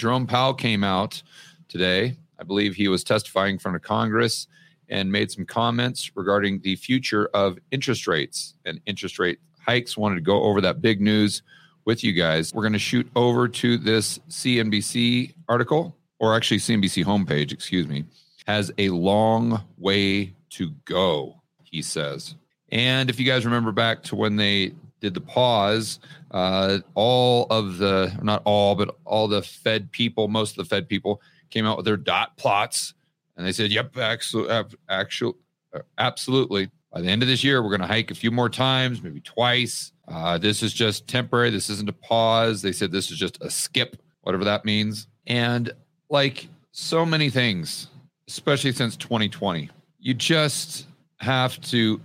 Jerome Powell came out today. I believe he was testifying in front of Congress and made some comments regarding the future of interest rates and interest rate hikes. Wanted to go over that big news with you guys. We're going to shoot over to this CNBC article, or actually CNBC homepage, excuse me, has a long way to go, he says. And if you guys remember back to when they did the pause, uh, all of the, not all, but all the Fed people, most of the Fed people came out with their dot plots. And they said, yep, actually, actually, absolutely. By the end of this year, we're going to hike a few more times, maybe twice. Uh, this is just temporary. This isn't a pause. They said this is just a skip, whatever that means. And like so many things, especially since 2020, you just have to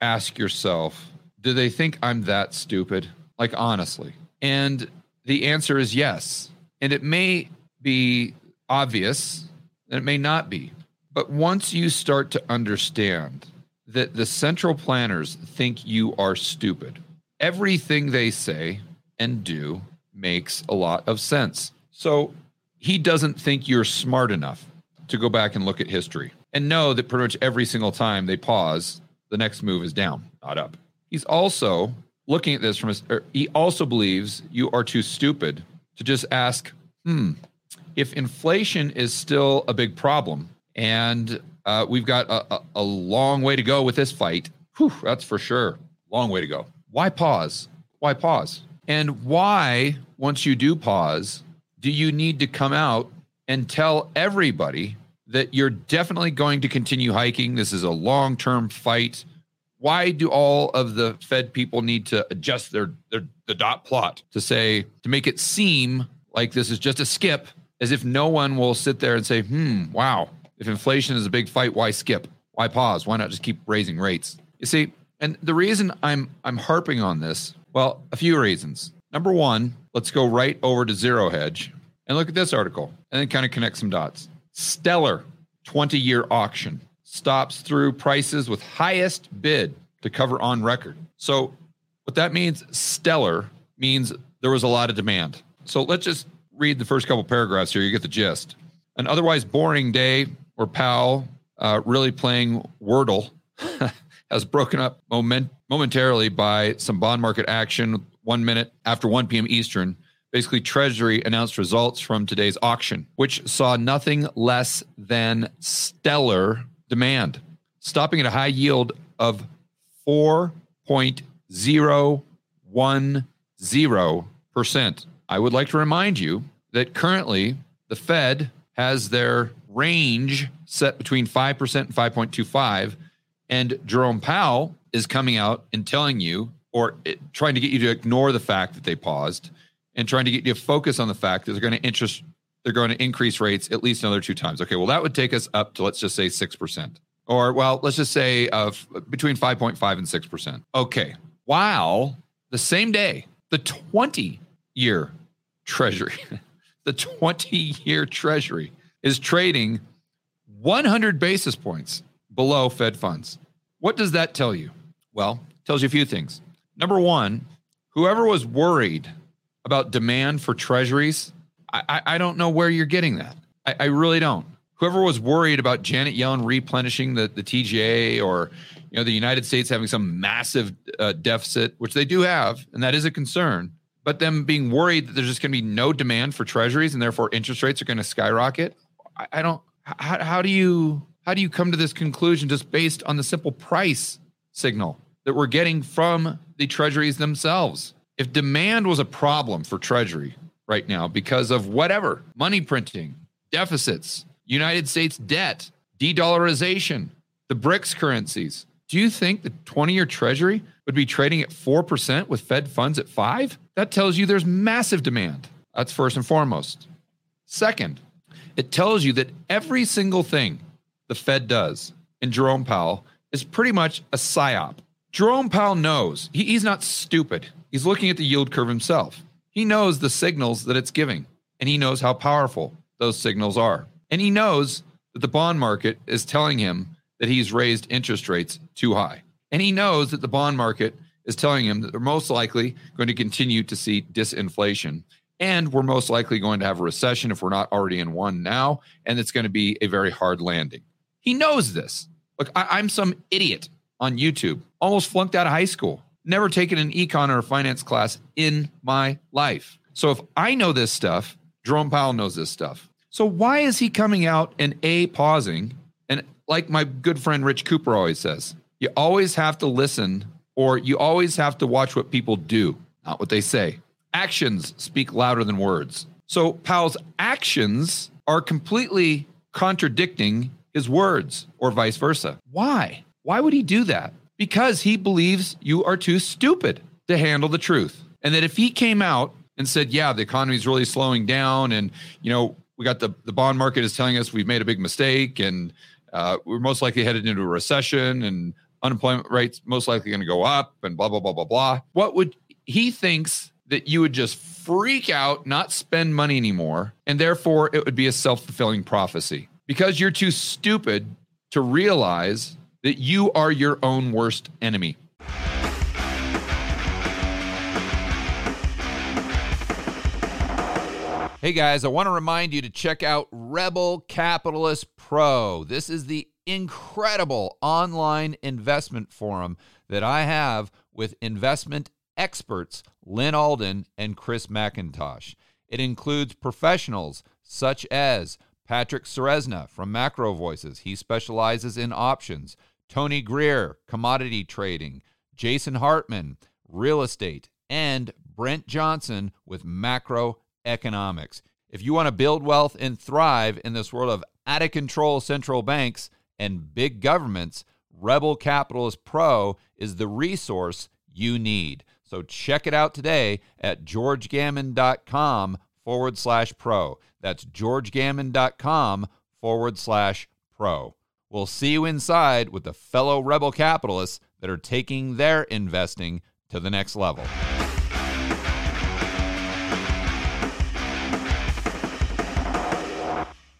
ask yourself do they think I'm that stupid? Like, honestly. And the answer is yes. And it may be obvious, and it may not be. But once you start to understand that the central planners think you are stupid, everything they say and do makes a lot of sense. So he doesn't think you're smart enough to go back and look at history and know that pretty much every single time they pause, the next move is down, not up. He's also looking at this from his, he also believes you are too stupid to just ask, hmm, if inflation is still a big problem and uh, we've got a, a, a, long way to go with this fight, whew, that's for sure. Long way to go. Why pause? Why pause? And why, once you do pause, do you need to come out and tell everybody that you're definitely going to continue hiking? This is a long term fight why do all of the Fed people need to adjust their, their the dot plot to say to make it seem like this is just a skip, as if no one will sit there and say, "Hmm, wow, if inflation is a big fight, why skip? Why pause? Why not just keep raising rates?" You see, and the reason I'm I'm harping on this, well, a few reasons. Number one, let's go right over to Zero Hedge and look at this article, and then kind of connect some dots. Stellar 20-year auction stops through prices with highest bid to cover on record. So, what that means, stellar, means there was a lot of demand. So, let's just read the first couple paragraphs here. You get the gist. An otherwise boring day where Powell, uh, really playing Wordle, has broken up moment- momentarily by some bond market action one minute after 1 p.m. Eastern. Basically, Treasury announced results from today's auction, which saw nothing less than stellar demand, stopping at a high yield of 4.010%. I would like to remind you that currently the Fed has their range set between 5% and 5.25 and Jerome Powell is coming out and telling you or trying to get you to ignore the fact that they paused and trying to get you to focus on the fact that they're going to interest they're going to increase rates at least another two times. Okay, well, that would take us up to let's just say 6%. Or, well, let's just say of between 5.5 and 6%. Okay, while the same day, the 20 year treasury, the 20 year treasury is trading 100 basis points below Fed funds. What does that tell you? Well, tells you a few things. Number one, whoever was worried about demand for treasuries I, I don't know where you're getting that. I, I really don't. Whoever was worried about Janet Yellen replenishing the, the TGA or you know the United States having some massive uh, deficit, which they do have, and that is a concern, but them being worried that there's just going to be no demand for treasuries and therefore interest rates are going to skyrocket. I, I don't. How, how do you how do you come to this conclusion just based on the simple price signal that we're getting from the treasuries themselves? If demand was a problem for treasury, right now because of whatever money printing, deficits, United States debt, de dollarization, the BRICS currencies. Do you think the 20 year treasury would be trading at 4% with Fed funds at 5? That tells you there's massive demand. That's first and foremost. Second, it tells you that every single thing the Fed does in Jerome Powell is pretty much a psyop. Jerome Powell knows he, he's not stupid. He's looking at the yield curve himself. He knows the signals that it's giving, and he knows how powerful those signals are. And he knows that the bond market is telling him that he's raised interest rates too high. And he knows that the bond market is telling him that they're most likely going to continue to see disinflation And we're most likely going to have a recession if we're not already in one now. And it's going to be a very hard landing. He knows this. Look, I, am some idiot on YouTube, almost flunked out of high school, never taken an econ or a finance class in my life. So if I know this stuff, Jerome Powell knows this stuff. So why is he coming out and A, pausing? And like my good friend Rich Cooper always says, you always have to listen or you always have to watch what people do, not what they say. Actions speak louder than words. So Powell's actions are completely contradicting his words or vice versa. Why? Why would he do that? Because he believes you are too stupid to handle the truth. And that if he came out and said, yeah, the economy is really slowing down and, you know, we got the, the bond market is telling us we've made a big mistake and uh, we're most likely headed into a recession and unemployment rates most likely going to go up and blah, blah, blah, blah, blah. What would he thinks that you would just freak out, not spend money anymore, and therefore it would be a self fulfilling prophecy because you're too stupid to realize that you are your own worst enemy. Hey guys, I want to remind you to check out Rebel Capitalist Pro. This is the incredible online investment forum that I have with investment experts Lyn Alden and Chris MacIntosh. It includes professionals such as Patrick Ceresna from Macro Voices, he specializes in options. Tony Greer, commodity trading. Jason Hartman, real estate. And Brent Johnson with macro economics. If you want to build wealth and thrive in this world of out of control central banks and big governments, Rebel Capitalist Pro is the resource you need. So check it out today at georgegammon.com forward slash pro. That's georgegammon.com forward slash pro. We'll see you inside with the fellow rebel capitalists that are taking their investing to the next level.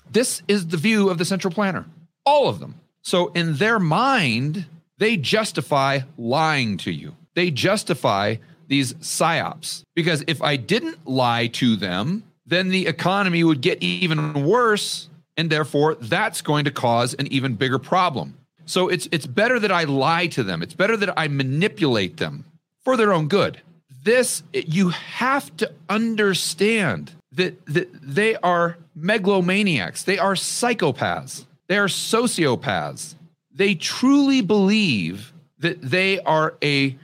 This is the view of the central planner, all of them. So, in their mind, they justify lying to you. They justify these psyops. Because if I didn't lie to them, then the economy would get even worse. And therefore, that's going to cause an even bigger problem. So it's, it's better that I lie to them. It's better that I manipulate them for their own good. This, you have to understand that, that they are megalomaniacs, they are psychopaths, they are sociopaths. They truly believe that they are a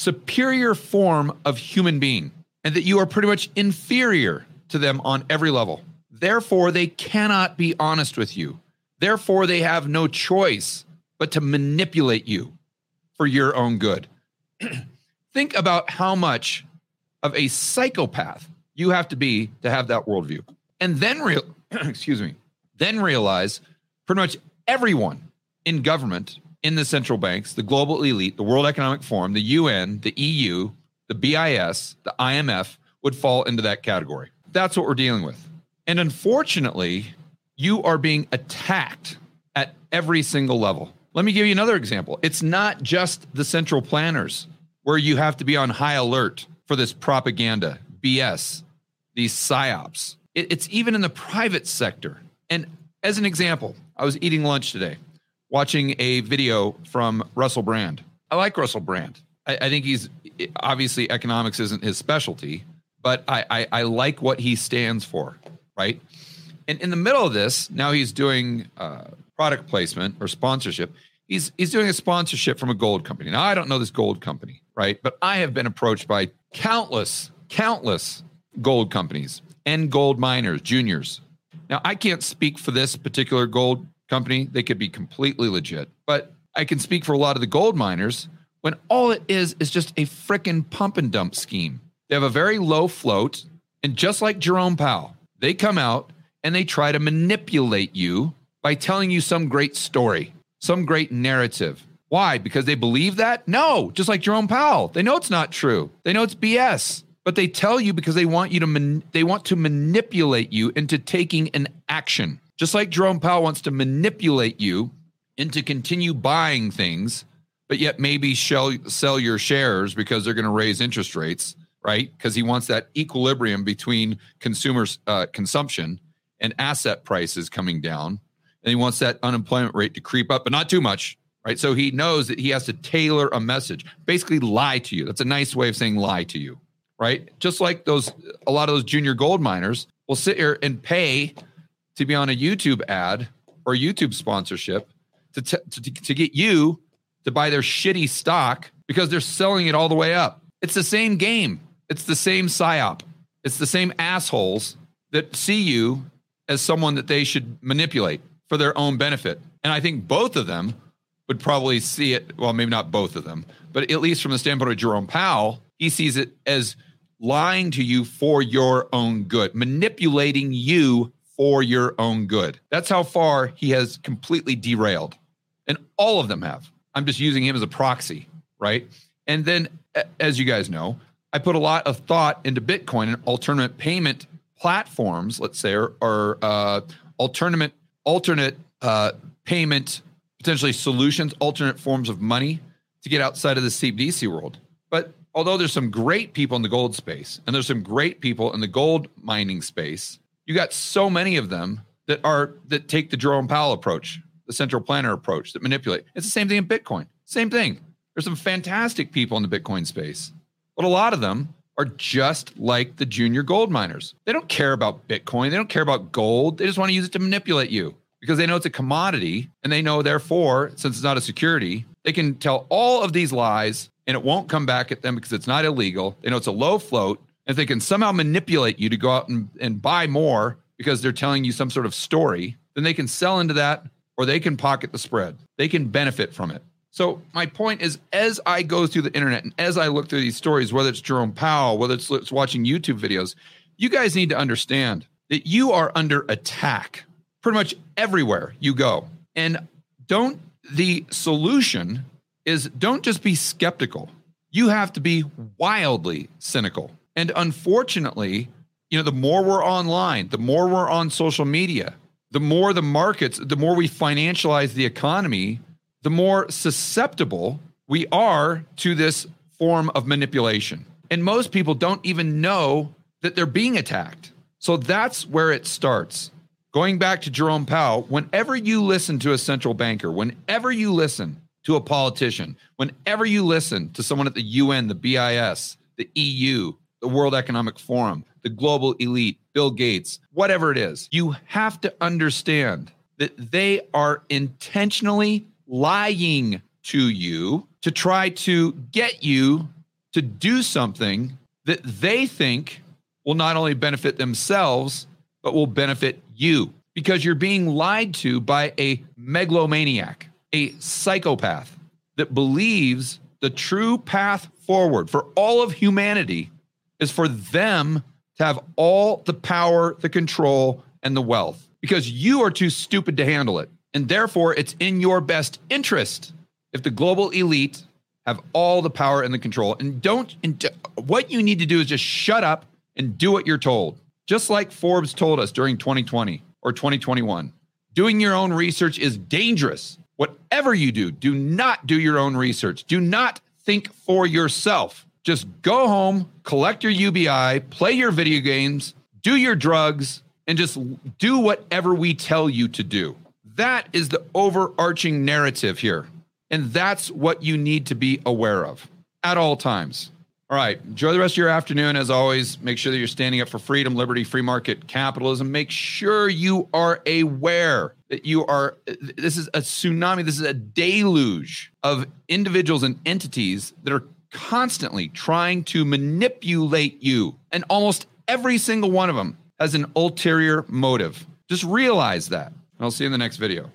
superior form of human being and that you are pretty much inferior to them on every level. Therefore, they cannot be honest with you. Therefore, they have no choice but to manipulate you for your own good. Think about how much of a psychopath you have to be to have that worldview. And then real excuse me, then realize pretty much everyone in government, in the central banks, the global elite, the World Economic Forum, the UN, the EU, the BIS, the IMF would fall into that category. That's what we're dealing with. And unfortunately, you are being attacked at every single level. Let me give you another example. It's not just the central planners where you have to be on high alert for this propaganda, BS, these psyops. it's even in the private sector. And as an example, I was eating lunch today, watching a video from Russell Brand. I like Russell Brand. I, I think he's obviously economics isn't his specialty, but I, I, I like what he stands for, right? And in the middle of this, now he's doing uh, product placement or sponsorship. He's he's doing a sponsorship from a gold company. Now I don't know this gold company, right? But I have been approached by countless, countless gold companies and gold miners, juniors. Now I can't speak for this particular gold company. They could be completely legit, but I can speak for a lot of the gold miners when all it is is just a frickin' pump and dump scheme. They have a very low float. And just like Jerome Powell, they come out and they try to manipulate you by telling you some great story, some great narrative. Why? Because they believe that? No, just like Jerome Powell. They know it's not true. They know it's BS. But they tell you because they want you to man- they want to manipulate you into taking an action. Just like Jerome Powell wants to manipulate you into continue buying things, but yet maybe shell, sell your shares because they're going to raise interest rates right? Because he wants that equilibrium between consumers' uh, consumption and asset prices coming down. And he wants that unemployment rate to creep up, but not too much, right? So he knows that he has to tailor a message, basically lie to you. That's a nice way of saying lie to you, right? Just like those, a lot of those junior gold miners will sit here and pay to be on a YouTube ad or YouTube sponsorship to, t- to, to get you to buy their shitty stock because they're selling it all the way up. It's the same game. It's the same psyop. It's the same assholes that see you as someone that they should manipulate for their own benefit. And I think both of them would probably see it. Well, maybe not both of them, but at least from the standpoint of Jerome Powell, he sees it as lying to you for your own good, manipulating you for your own good. That's how far he has completely derailed. And all of them have. I'm just using him as a proxy, right? And then, as you guys know, I put a lot of thought into Bitcoin and alternate payment platforms, let's say, or, or uh, alternate alternate uh, payment potentially solutions, alternate forms of money to get outside of the CBDC world. But although there's some great people in the gold space and there's some great people in the gold mining space, you got so many of them that are that take the Jerome Powell approach, the central planner approach that manipulate. It's the same thing in Bitcoin. Same thing. There's some fantastic people in the Bitcoin space, but a lot of them are just like the junior gold miners. They don't care about Bitcoin. They don't care about gold. They just want to use it to manipulate you because they know it's a commodity and they know, therefore, since it's not a security, they can tell all of these lies and it won't come back at them because it's not illegal. They know it's a low float. If they can somehow manipulate you to go out and, and buy more because they're telling you some sort of story, then they can sell into that or they can pocket the spread. They can benefit from it. So my point is, as I go through the internet and as I look through these stories, whether it's Jerome Powell, whether it's, it's watching YouTube videos, you guys need to understand that you are under attack pretty much everywhere you go. And don't the solution is don't just be skeptical. You have to be wildly cynical. And unfortunately, you know, the more we're online, the more we're on social media, the more the markets, the more we financialize the economy, the more susceptible we are to this form of manipulation. And most people don't even know that they're being attacked. So that's where it starts. Going back to Jerome Powell, whenever you listen to a central banker, whenever you listen to a politician, whenever you listen to someone at the UN, the BIS, the EU, the World Economic Forum, the global elite, Bill Gates, whatever it is, you have to understand that they are intentionally lying to you to try to get you to do something that they think will not only benefit themselves, but will benefit you. Because you're being lied to by a megalomaniac, a psychopath that believes the true path forward for all of humanity is for them to have all the power, the control, and the wealth because you are too stupid to handle it. And therefore, it's in your best interest if the global elite have all the power and the control. And don't, and what you need to do is just shut up and do what you're told. Just like Forbes told us during 2020 or 2021, doing your own research is dangerous. Whatever you do, do not do your own research. Do not think for yourself. Just go home, collect your UBI, play your video games, do your drugs, and just do whatever we tell you to do. That is the overarching narrative here. And that's what you need to be aware of at all times. All right. Enjoy the rest of your afternoon. As always, make sure that you're standing up for freedom, liberty, free market capitalism. Make sure you are aware that you are, this is a tsunami, this is a deluge of individuals and entities that are constantly trying to manipulate you. And almost every single one of them has an ulterior motive. Just realize that. And I'll see you in the next video.